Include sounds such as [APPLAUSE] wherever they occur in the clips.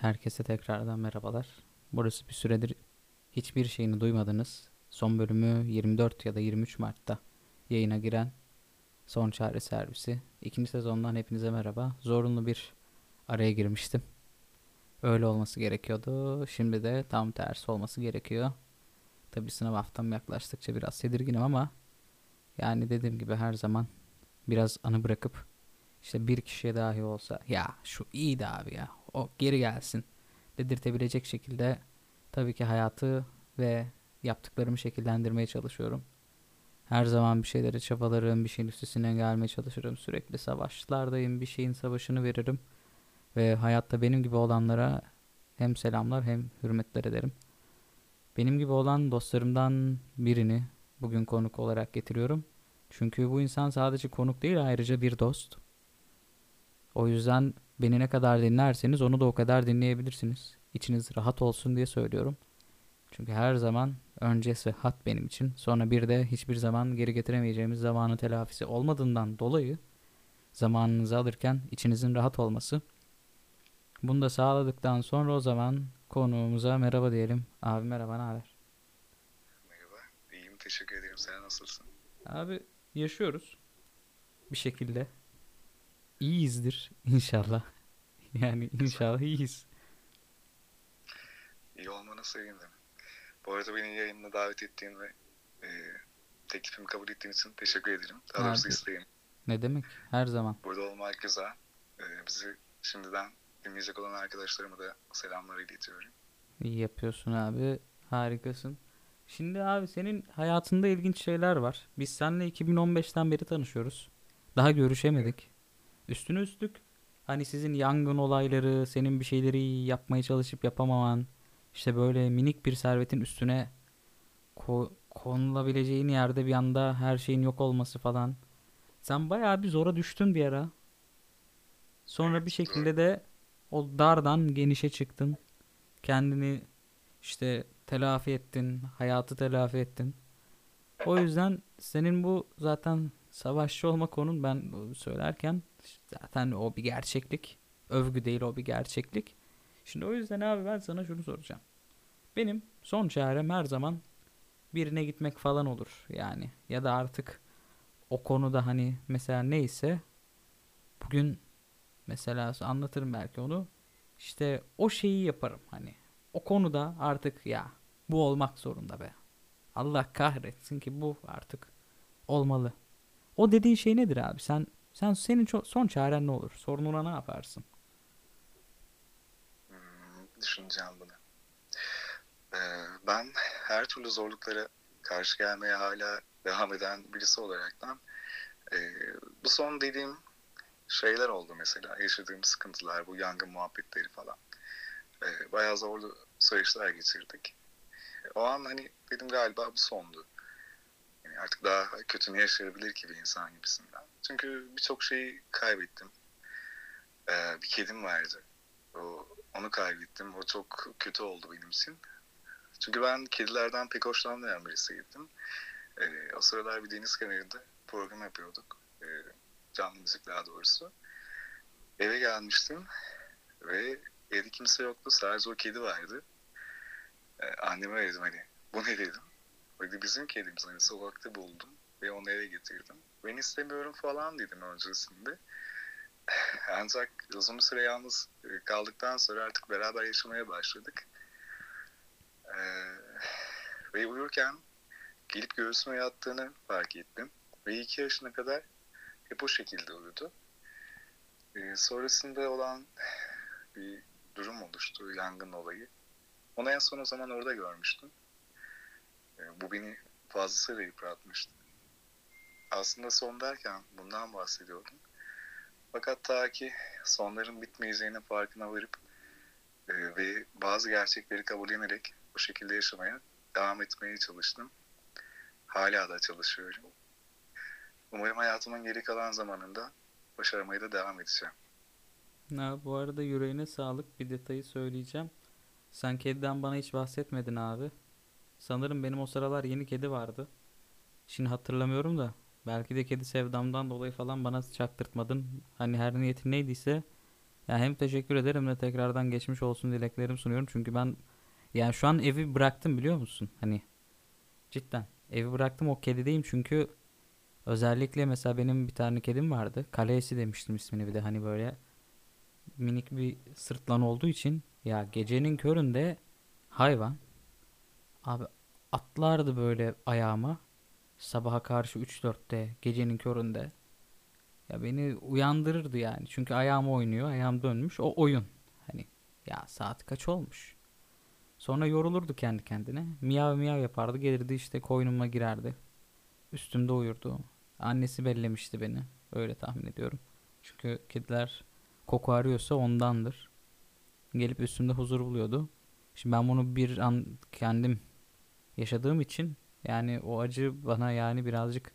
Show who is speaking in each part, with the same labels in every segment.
Speaker 1: Herkese tekrardan merhabalar. Burası bir süredir hiçbir şeyini duymadınız. Son bölümü 24 ya da 23 Mart'ta yayına giren Son Çare Servisi. İkinci sezondan hepinize merhaba. Zorunlu bir araya girmiştim. Öyle olması gerekiyordu. Şimdi de tam tersi olması gerekiyor. Tabi sınav haftam yaklaştıkça biraz tedirginim ama yani dediğim gibi her zaman biraz anı bırakıp işte bir kişiye dahi olsa ya şu iyiydi abi ya o geri gelsin dedirtebilecek şekilde tabii ki hayatı ve yaptıklarımı şekillendirmeye çalışıyorum. Her zaman bir şeyleri çabalarım, bir şeyin üstesinden gelmeye çalışırım. Sürekli savaşlardayım, bir şeyin savaşını veririm. Ve hayatta benim gibi olanlara hem selamlar hem hürmetler ederim. Benim gibi olan dostlarımdan birini bugün konuk olarak getiriyorum. Çünkü bu insan sadece konuk değil ayrıca bir dost. O yüzden beni ne kadar dinlerseniz onu da o kadar dinleyebilirsiniz. İçiniz rahat olsun diye söylüyorum. Çünkü her zaman önce sıhhat benim için. Sonra bir de hiçbir zaman geri getiremeyeceğimiz zamanı telafisi olmadığından dolayı zamanınızı alırken içinizin rahat olması. Bunu da sağladıktan sonra o zaman konuğumuza merhaba diyelim. Abi merhaba ne haber?
Speaker 2: Merhaba. İyiyim. Teşekkür ederim. Sen nasılsın?
Speaker 1: Abi yaşıyoruz. Bir şekilde. İyiyizdir [LAUGHS] inşallah. Yani inşallah iyiyiz.
Speaker 2: İyi olmana sevindim. Bu arada beni yayınına davet ettiğin ve e, teklifimi kabul ettiğin için teşekkür ederim. Daha doğrusu
Speaker 1: Abi.
Speaker 2: isteğim.
Speaker 1: Ne demek? Her zaman.
Speaker 2: Burada olmak güzel. E, bizi şimdiden dinleyecek olan arkadaşlarıma da selamlar iletiyorum.
Speaker 1: İyi yapıyorsun abi. Harikasın. Şimdi abi senin hayatında ilginç şeyler var. Biz seninle 2015'ten beri tanışıyoruz. Daha görüşemedik. Üstüne üstlük hani sizin yangın olayları, senin bir şeyleri yapmaya çalışıp yapamaman, işte böyle minik bir servetin üstüne ko- konulabileceğin yerde bir anda her şeyin yok olması falan. Sen bayağı bir zora düştün bir ara. Sonra bir şekilde de o dardan genişe çıktın. Kendini işte telafi ettin, hayatı telafi ettin. O yüzden senin bu zaten savaşçı olma konun ben söylerken zaten o bir gerçeklik. Övgü değil o bir gerçeklik. Şimdi o yüzden abi ben sana şunu soracağım. Benim son çarem her zaman birine gitmek falan olur yani. Ya da artık o konuda hani mesela neyse bugün mesela anlatırım belki onu. İşte o şeyi yaparım hani. O konuda artık ya bu olmak zorunda be. Allah kahretsin ki bu artık olmalı. O dediğin şey nedir abi? Sen sen senin ço- son çaren ne olur? Sorununa ne yaparsın?
Speaker 2: Hmm, düşüneceğim bunu. E, ben her türlü zorluklara karşı gelmeye hala devam eden birisi olaraktan e, bu son dediğim şeyler oldu mesela. Yaşadığım sıkıntılar, bu yangın muhabbetleri falan. E, bayağı zorlu süreçler geçirdik. O an hani dedim galiba bu sondu. Artık daha kötü ne yaşayabilir ki bir insan gibisinden. Çünkü birçok şeyi kaybettim. Ee, bir kedim vardı. O, onu kaybettim. O çok kötü oldu benim için. Çünkü ben kedilerden pek hoşlanmayan birisiydim. Ee, o sıralar bir deniz kenarında program yapıyorduk. Ee, canlı müzik daha doğrusu. Eve gelmiştim ve evde kimse yoktu. Sadece o kedi vardı. Ee, anneme dedim hani bu ne dedim. Böyle bizim kedimiz hani sokakta buldum ve onu eve getirdim. Ben istemiyorum falan dedim öncesinde. [SIGHS] Ancak uzun bir süre yalnız kaldıktan sonra artık beraber yaşamaya başladık. Ee, ve uyurken gelip göğsüme yattığını fark ettim. Ve iki yaşına kadar hep o şekilde uyudu. Ee, sonrasında olan [SIGHS] bir durum oluştu, yangın olayı. Onu en son o zaman orada görmüştüm. Bu beni fazlasıyla yıpratmıştı. Aslında son derken bundan bahsediyordum. Fakat ta ki sonların bitmeyeceğinin farkına varıp e, ve bazı gerçekleri kabullenerek bu şekilde yaşamaya devam etmeye çalıştım. Hala da çalışıyorum. Umarım hayatımın geri kalan zamanında başarmaya da devam edeceğim.
Speaker 1: Ha, bu arada yüreğine sağlık. Bir detayı söyleyeceğim. Sen kediden bana hiç bahsetmedin abi. Sanırım benim o sıralar yeni kedi vardı. Şimdi hatırlamıyorum da. Belki de kedi sevdamdan dolayı falan bana çaktırtmadın. Hani her niyetin neydiyse Ya hem teşekkür ederim de tekrardan geçmiş olsun dileklerimi sunuyorum. Çünkü ben yani şu an evi bıraktım biliyor musun? Hani cidden evi bıraktım o kedideyim çünkü özellikle mesela benim bir tane kedim vardı. Kalesi demiştim ismini bir de hani böyle minik bir sırtlan olduğu için ya gecenin köründe hayvan abi atlardı böyle ayağıma sabaha karşı 3-4'te gecenin köründe ya beni uyandırırdı yani. Çünkü ayağım oynuyor, ayağım dönmüş. O oyun. Hani ya saat kaç olmuş? Sonra yorulurdu kendi kendine. Miyav miyav yapardı. Gelirdi işte koynuma girerdi. Üstümde uyurdu. Annesi bellemişti beni. Öyle tahmin ediyorum. Çünkü kediler koku arıyorsa ondandır. Gelip üstümde huzur buluyordu. Şimdi ben bunu bir an kendim yaşadığım için yani o acı bana yani birazcık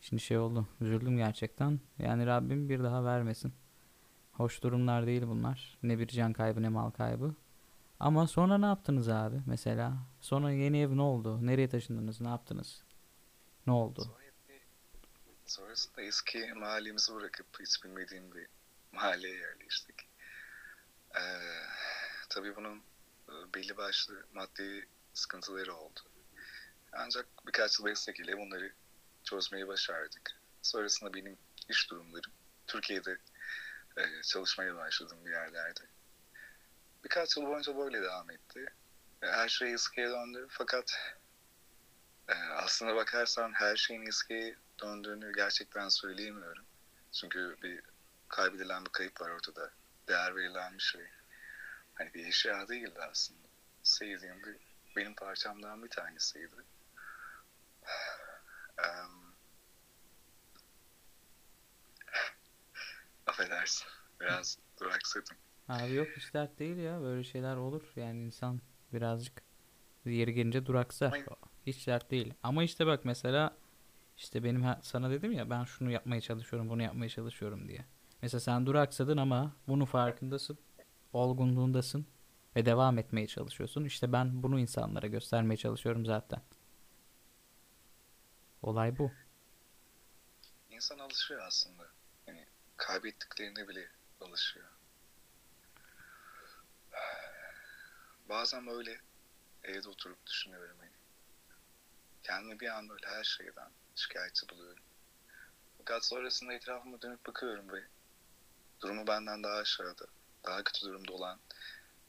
Speaker 1: Şimdi şey oldu. Üzüldüm gerçekten. Yani Rabbim bir daha vermesin. Hoş durumlar değil bunlar. Ne bir can kaybı ne mal kaybı. Ama sonra ne yaptınız abi mesela? Sonra yeni ev ne oldu? Nereye taşındınız? Ne yaptınız? Ne oldu?
Speaker 2: Sonrasında eski mahallemizi bırakıp hiç bilmediğim bir mahalleye yerleştik. Ee, tabii bunun e, belli başlı maddi sıkıntıları oldu. Ancak birkaç yıl destek ile bunları çözmeyi başardık. Sonrasında benim iş durumlarım Türkiye'de e, çalışmaya başladım bir yerlerde. Birkaç yıl boyunca böyle devam etti. E, her şey eskiye döndü fakat e, aslına bakarsan her şeyin eskiye döndüğünü gerçekten söyleyemiyorum. Çünkü bir kaybedilen bir kayıp var ortada. Değer verilen bir şey. Hani bir eşya değildi aslında. Sevdiğim bir benim parçamdan bir tanesiydi. Um, [LAUGHS] affedersin. Biraz duraksadım.
Speaker 1: Abi yok hiç dert değil ya. Böyle şeyler olur. Yani insan birazcık yeri gelince duraksar.
Speaker 2: Hayır.
Speaker 1: Hiç dert değil. Ama işte bak mesela işte benim sana dedim ya ben şunu yapmaya çalışıyorum, bunu yapmaya çalışıyorum diye. Mesela sen duraksadın ama bunun farkındasın. Olgunluğundasın ve devam etmeye çalışıyorsun. İşte ben bunu insanlara göstermeye çalışıyorum zaten. Olay bu.
Speaker 2: İnsan alışıyor aslında. Yani kaybettiklerine bile alışıyor. Bazen böyle evde oturup düşünüyorum hani. Kendimi bir an böyle her şeyden şikayetçi buluyorum. Fakat sonrasında etrafıma dönüp bakıyorum ve durumu benden daha aşağıda, daha kötü durumda olan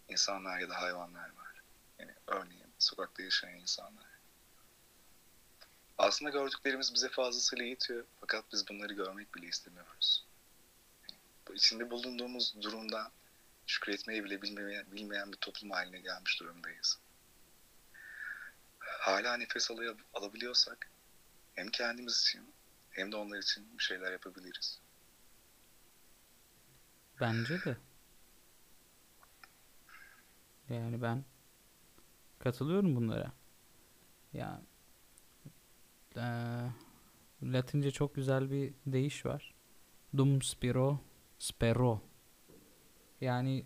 Speaker 2: insanlar ya da hayvanlar var. Yani örneğin sokakta yaşayan insanlar. Aslında gördüklerimiz bize fazlasıyla yetiyor fakat biz bunları görmek bile istemiyoruz. Bu içinde bulunduğumuz durumdan şükretmeyi bile bilmeyen, bilmeyen bir toplum haline gelmiş durumdayız. Hala nefes alabiliyorsak hem kendimiz için hem de onlar için bir şeyler yapabiliriz.
Speaker 1: Bence de. Yani ben katılıyorum bunlara. Ya eee, Latince çok güzel bir deyiş var. Dum spiro spero. Yani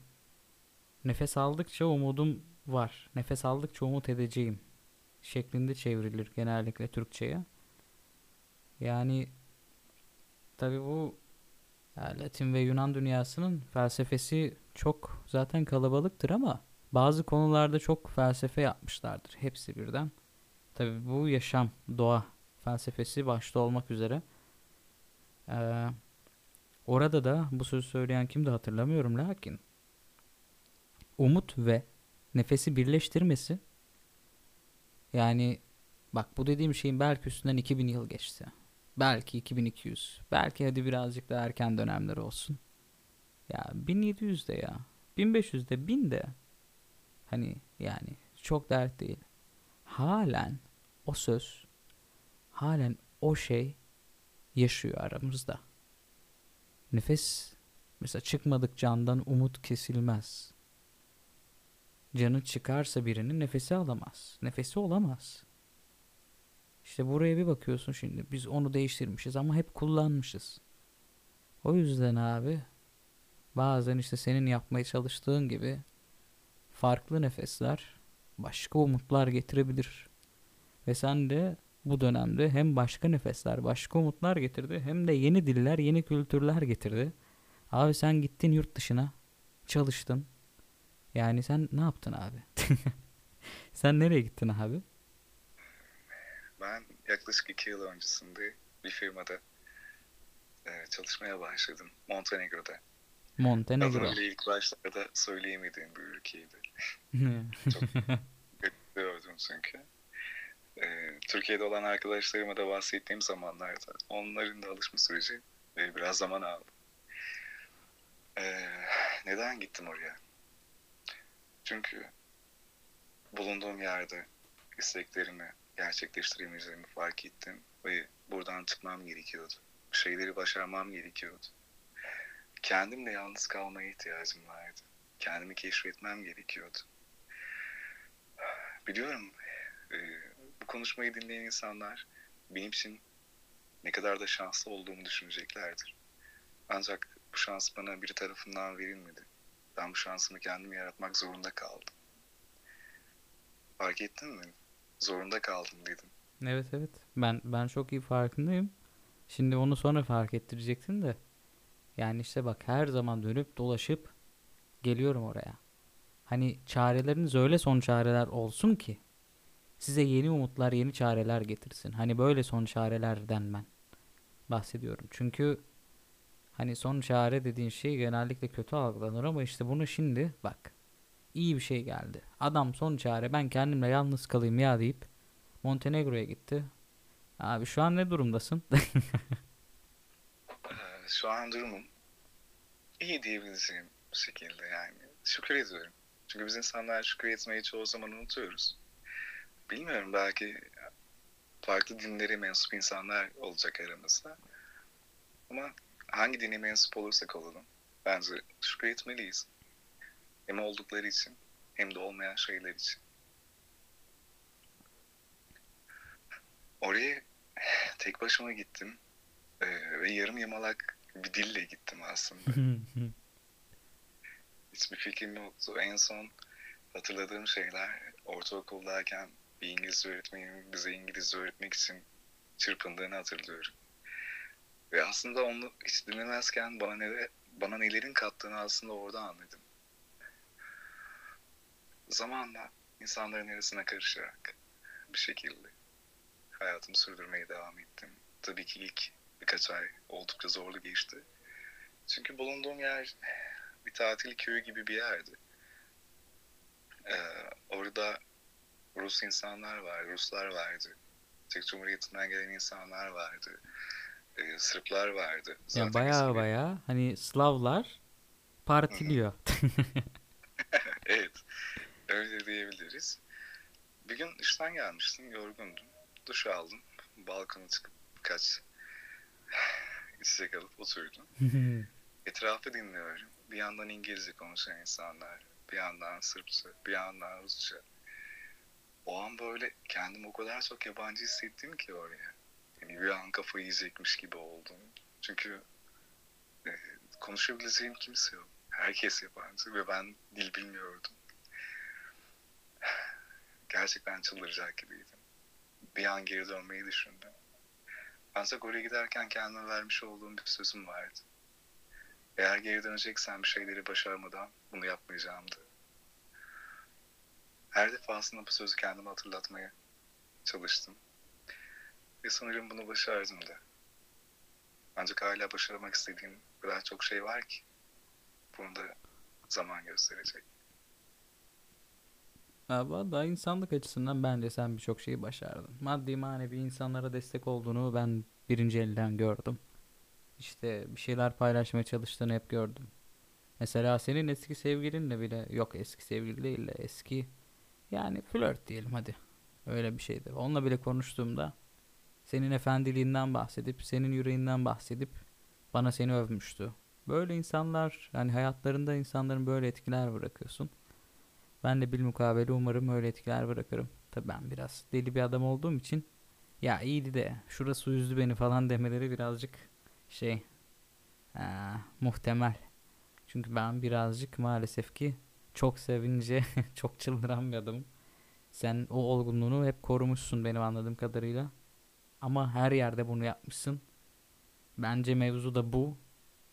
Speaker 1: nefes aldıkça umudum var. Nefes aldıkça umut edeceğim şeklinde çevrilir genellikle Türkçe'ye. Yani tabii bu ya Latin ve Yunan dünyasının felsefesi çok zaten kalabalıktır ama bazı konularda çok felsefe yapmışlardır hepsi birden. Tabii bu yaşam, doğa felsefesi başta olmak üzere. Ee, orada da bu sözü söyleyen kimdi hatırlamıyorum lakin umut ve nefesi birleştirmesi yani bak bu dediğim şeyin belki üstünden 2000 yıl geçti. Belki 2200. Belki hadi birazcık daha erken dönemler olsun. Ya 1700'de ya. 1500'de 1000'de. Hani yani çok dert değil. Halen o söz, halen o şey yaşıyor aramızda. Nefes mesela çıkmadık candan umut kesilmez. Canı çıkarsa birinin nefesi alamaz. Nefesi olamaz. İşte buraya bir bakıyorsun şimdi. Biz onu değiştirmişiz ama hep kullanmışız. O yüzden abi bazen işte senin yapmaya çalıştığın gibi farklı nefesler başka umutlar getirebilir. Ve sen de bu dönemde hem başka nefesler, başka umutlar getirdi hem de yeni diller, yeni kültürler getirdi. Abi sen gittin yurt dışına. çalıştın. Yani sen ne yaptın abi? [LAUGHS] Sen nereye gittin abi?
Speaker 2: Ben yaklaşık iki yıl öncesinde bir firmada e, çalışmaya başladım. Montenegro'da.
Speaker 1: Montenegro.
Speaker 2: Bile ilk başlarda söyleyemediğim bir ülkeydi. [LAUGHS] [LAUGHS] Gördüm çünkü. E, Türkiye'de olan arkadaşlarıma da bahsettiğim zamanlarda onların da alışma süreci e, biraz zaman aldı. E, neden gittim oraya? Çünkü bulunduğum yerde isteklerimi gerçekleştiremeyeceğimi fark ettim ve buradan çıkmam gerekiyordu. Bir şeyleri başarmam gerekiyordu. Kendimle yalnız kalmaya ihtiyacım vardı. Kendimi keşfetmem gerekiyordu. Biliyorum e, bu konuşmayı dinleyen insanlar benim için ne kadar da şanslı olduğumu düşüneceklerdir. Ancak bu şans bana biri tarafından verilmedi. Ben bu şansımı kendim yaratmak zorunda kaldım. Fark ettin mi? Zorunda kaldım dedim.
Speaker 1: Evet evet. Ben ben çok iyi farkındayım. Şimdi onu sonra fark ettirecektin de. Yani işte bak her zaman dönüp dolaşıp geliyorum oraya. Hani çareleriniz öyle son çareler olsun ki size yeni umutlar, yeni çareler getirsin. Hani böyle son çarelerden ben bahsediyorum. Çünkü hani son çare dediğin şey genellikle kötü algılanır ama işte bunu şimdi bak iyi bir şey geldi. Adam son çare ben kendimle yalnız kalayım ya deyip Montenegro'ya gitti. Abi şu an ne durumdasın? [LAUGHS]
Speaker 2: Ee, Şu an durumum iyi diyebileceğim şekilde yani. Şükür ediyorum. Çünkü biz insanlar şükür etmeyi çoğu zaman unutuyoruz. Bilmiyorum belki farklı dinlere mensup insanlar olacak aramızda. Ama hangi dine mensup olursak olalım bence şükür etmeliyiz. Hem oldukları için hem de olmayan şeyler için. Oraya tek başıma gittim Ee, ve yarım yamalak bir dille gittim aslında. Hiçbir fikrim yoktu. En son hatırladığım şeyler ortaokuldayken bir İngilizce öğretmenin bize İngilizce öğretmek için çırpındığını hatırlıyorum. Ve aslında onu hiç dinlemezken bana, ne, bana nelerin kattığını aslında orada anladım. Zamanla insanların arasına karışarak bir şekilde hayatımı sürdürmeye devam ettim. Tabii ki ilk birkaç ay oldukça zorlu geçti. Çünkü bulunduğum yer bir tatil köyü gibi bir yerdi. Ee, orada Rus insanlar var, Ruslar vardı. Çek Cumhuriyeti'nden gelen insanlar vardı. Ee, Sırplar vardı. Zaten
Speaker 1: ya baya
Speaker 2: İzmir'in-
Speaker 1: baya hani Slavlar partiliyor. [LAUGHS]
Speaker 2: Evet, öyle diyebiliriz. Bir gün işten gelmiştim, yorgundum. Duş aldım, balkona çıkıp birkaç [SIGHS] içecek alıp oturdum. [LAUGHS] Etrafı dinliyorum. Bir yandan İngilizce konuşan insanlar, bir yandan Sırpça, bir yandan Rusça. O an böyle kendimi o kadar çok yabancı hissettim ki oraya. Yani bir an kafayı yiyecekmiş gibi oldum. Çünkü e, konuşabileceğim kimse yok. Herkes yabancı ve ben dil bilmiyordum. Gerçekten çıldıracak gibiydim. Bir an geri dönmeyi düşündüm. Ancak oraya giderken kendime vermiş olduğum bir sözüm vardı. Eğer geri döneceksen bir şeyleri başarmadan bunu yapmayacağımdı. Her defasında bu sözü kendime hatırlatmaya çalıştım. Ve sanırım bunu başardım da. Ancak hala başarmak istediğim kadar çok şey var ki. Bunu da zaman gösterecek.
Speaker 1: Da insanlık açısından bence sen birçok şeyi başardın. Maddi manevi insanlara destek olduğunu ben birinci elden gördüm. İşte bir şeyler paylaşmaya çalıştığını hep gördüm. Mesela senin eski sevgilinle bile yok eski sevgili değil de eski yani flört diyelim hadi. Öyle bir şeydi. Onunla bile konuştuğumda senin efendiliğinden bahsedip senin yüreğinden bahsedip bana seni övmüştü. Böyle insanlar yani hayatlarında insanların böyle etkiler bırakıyorsun. Ben de bilmukabele umarım öyle etkiler bırakırım. Tabii ben biraz deli bir adam olduğum için ya iyiydi de şurası üzdü beni falan demeleri birazcık şey aa, muhtemel. Çünkü ben birazcık maalesef ki çok sevince [LAUGHS] çok çıldıran bir adamım. Sen o olgunluğunu hep korumuşsun benim anladığım kadarıyla. Ama her yerde bunu yapmışsın. Bence mevzu da bu.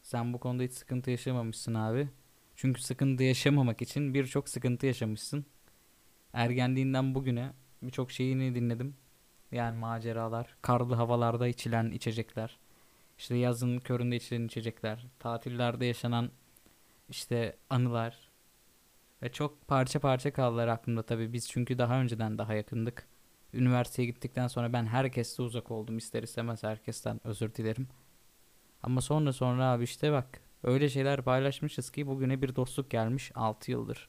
Speaker 1: Sen bu konuda hiç sıkıntı yaşamamışsın abi. Çünkü sıkıntı yaşamamak için birçok sıkıntı yaşamışsın. Ergenliğinden bugüne birçok şeyini dinledim. Yani maceralar, karlı havalarda içilen içecekler, işte yazın köründe içilen içecekler, tatillerde yaşanan işte anılar ve çok parça parça kaldılar aklımda tabii. Biz çünkü daha önceden daha yakındık. Üniversiteye gittikten sonra ben herkesle uzak oldum. İster istemez herkesten özür dilerim. Ama sonra sonra abi işte bak öyle şeyler paylaşmışız ki bugüne bir dostluk gelmiş 6 yıldır.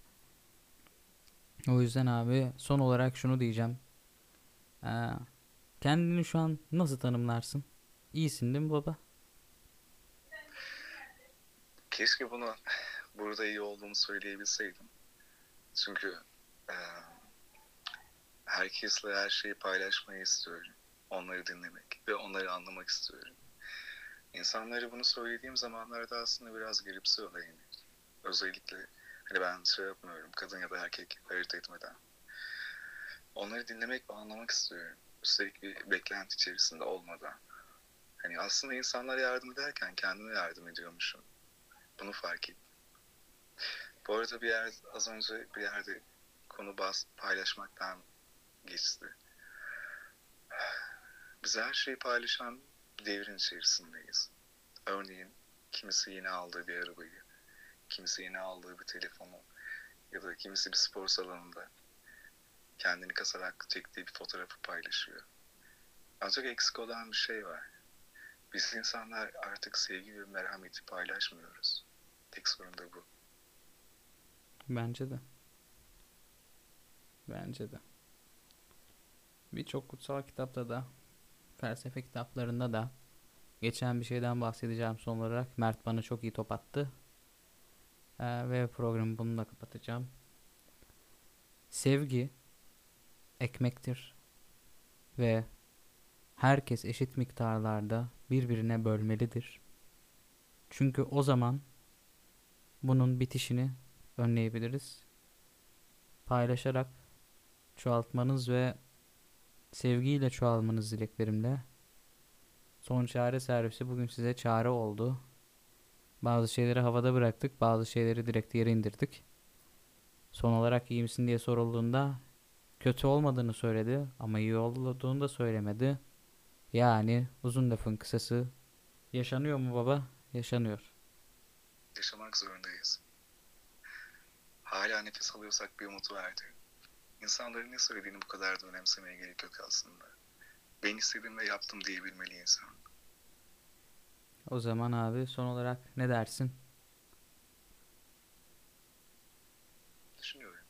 Speaker 1: O yüzden abi son olarak şunu diyeceğim. Ee, kendini şu an nasıl tanımlarsın? İyisin değil mi baba?
Speaker 2: Keşke bunu [LAUGHS] burada iyi olduğumu söyleyebilseydim. Çünkü e, herkesle her şeyi paylaşmayı istiyorum. Onları dinlemek ve onları anlamak istiyorum. İnsanlara bunu söylediğim zamanlarda aslında biraz garipsiyorlar yine. Özellikle hani ben şey yapmıyorum, kadın ya da erkek ayırt etmeden. Onları dinlemek ve anlamak istiyorum. Üstelik bir beklenti içerisinde olmadan. Hani aslında insanlara yardım ederken kendime yardım ediyormuşum. Bunu fark ettim. Bu arada bir yer, az önce bir yerde konu bas, paylaşmaktan geçti. Biz her şeyi paylaşan bir devrin içerisindeyiz. Örneğin kimisi yeni aldığı bir arabayı, kimisi yeni aldığı bir telefonu ya da kimisi bir spor salonunda kendini kasarak çektiği bir fotoğrafı paylaşıyor. Ancak eksik olan bir şey var. Biz insanlar artık sevgi ve merhameti paylaşmıyoruz. Tek sorun da bu.
Speaker 1: Bence de. Bence de. Birçok kutsal kitapta da felsefe kitaplarında da geçen bir şeyden bahsedeceğim son olarak. Mert bana çok iyi top attı. Ee, ve programı bununla kapatacağım. Sevgi ekmektir ve herkes eşit miktarlarda birbirine bölmelidir. Çünkü o zaman bunun bitişini önleyebiliriz. Paylaşarak çoğaltmanız ve sevgiyle çoğalmanız dileklerimle. Son çare servisi bugün size çare oldu. Bazı şeyleri havada bıraktık, bazı şeyleri direkt yere indirdik. Son olarak iyi misin diye sorulduğunda kötü olmadığını söyledi ama iyi olduğunu da söylemedi. Yani uzun lafın kısası yaşanıyor mu baba? Yaşanıyor.
Speaker 2: Yaşamak zorundayız. Hala nefes alıyorsak bir umut verdi. İnsanların ne söylediğini bu kadar da önemsemeye gerek yok aslında. Ben istedim ve yaptım diyebilmeli insan.
Speaker 1: O zaman abi son olarak ne dersin?
Speaker 2: Düşünüyorum.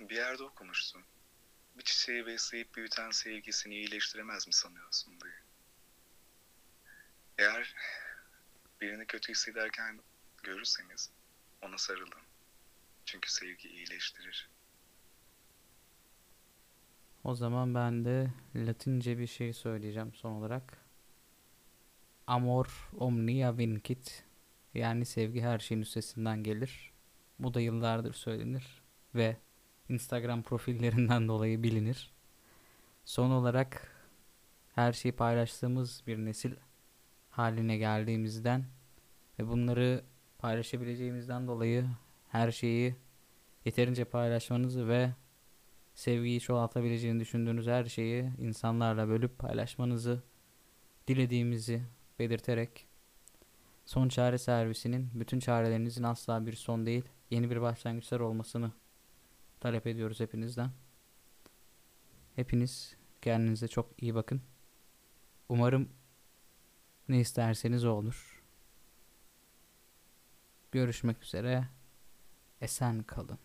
Speaker 2: Bir yerde okumuştum. Bir çiçeği besleyip büyüten sevgisini iyileştiremez mi sanıyorsun diye. Eğer birini kötü hissederken görürseniz ona sarılın. Çünkü sevgi iyileştirir.
Speaker 1: O zaman ben de Latince bir şey söyleyeceğim son olarak. Amor omnia vincit. Yani sevgi her şeyin üstesinden gelir. Bu da yıllardır söylenir ve Instagram profillerinden [LAUGHS] dolayı bilinir. Son olarak her şeyi paylaştığımız bir nesil haline geldiğimizden ve bunları paylaşabileceğimizden dolayı her şeyi yeterince paylaşmanızı ve sevgiyi çoğaltabileceğini düşündüğünüz her şeyi insanlarla bölüp paylaşmanızı dilediğimizi belirterek son çare servisinin bütün çarelerinizin asla bir son değil yeni bir başlangıçlar olmasını talep ediyoruz hepinizden. Hepiniz kendinize çok iyi bakın. Umarım ne isterseniz olur. Görüşmek üzere. Esen kalın.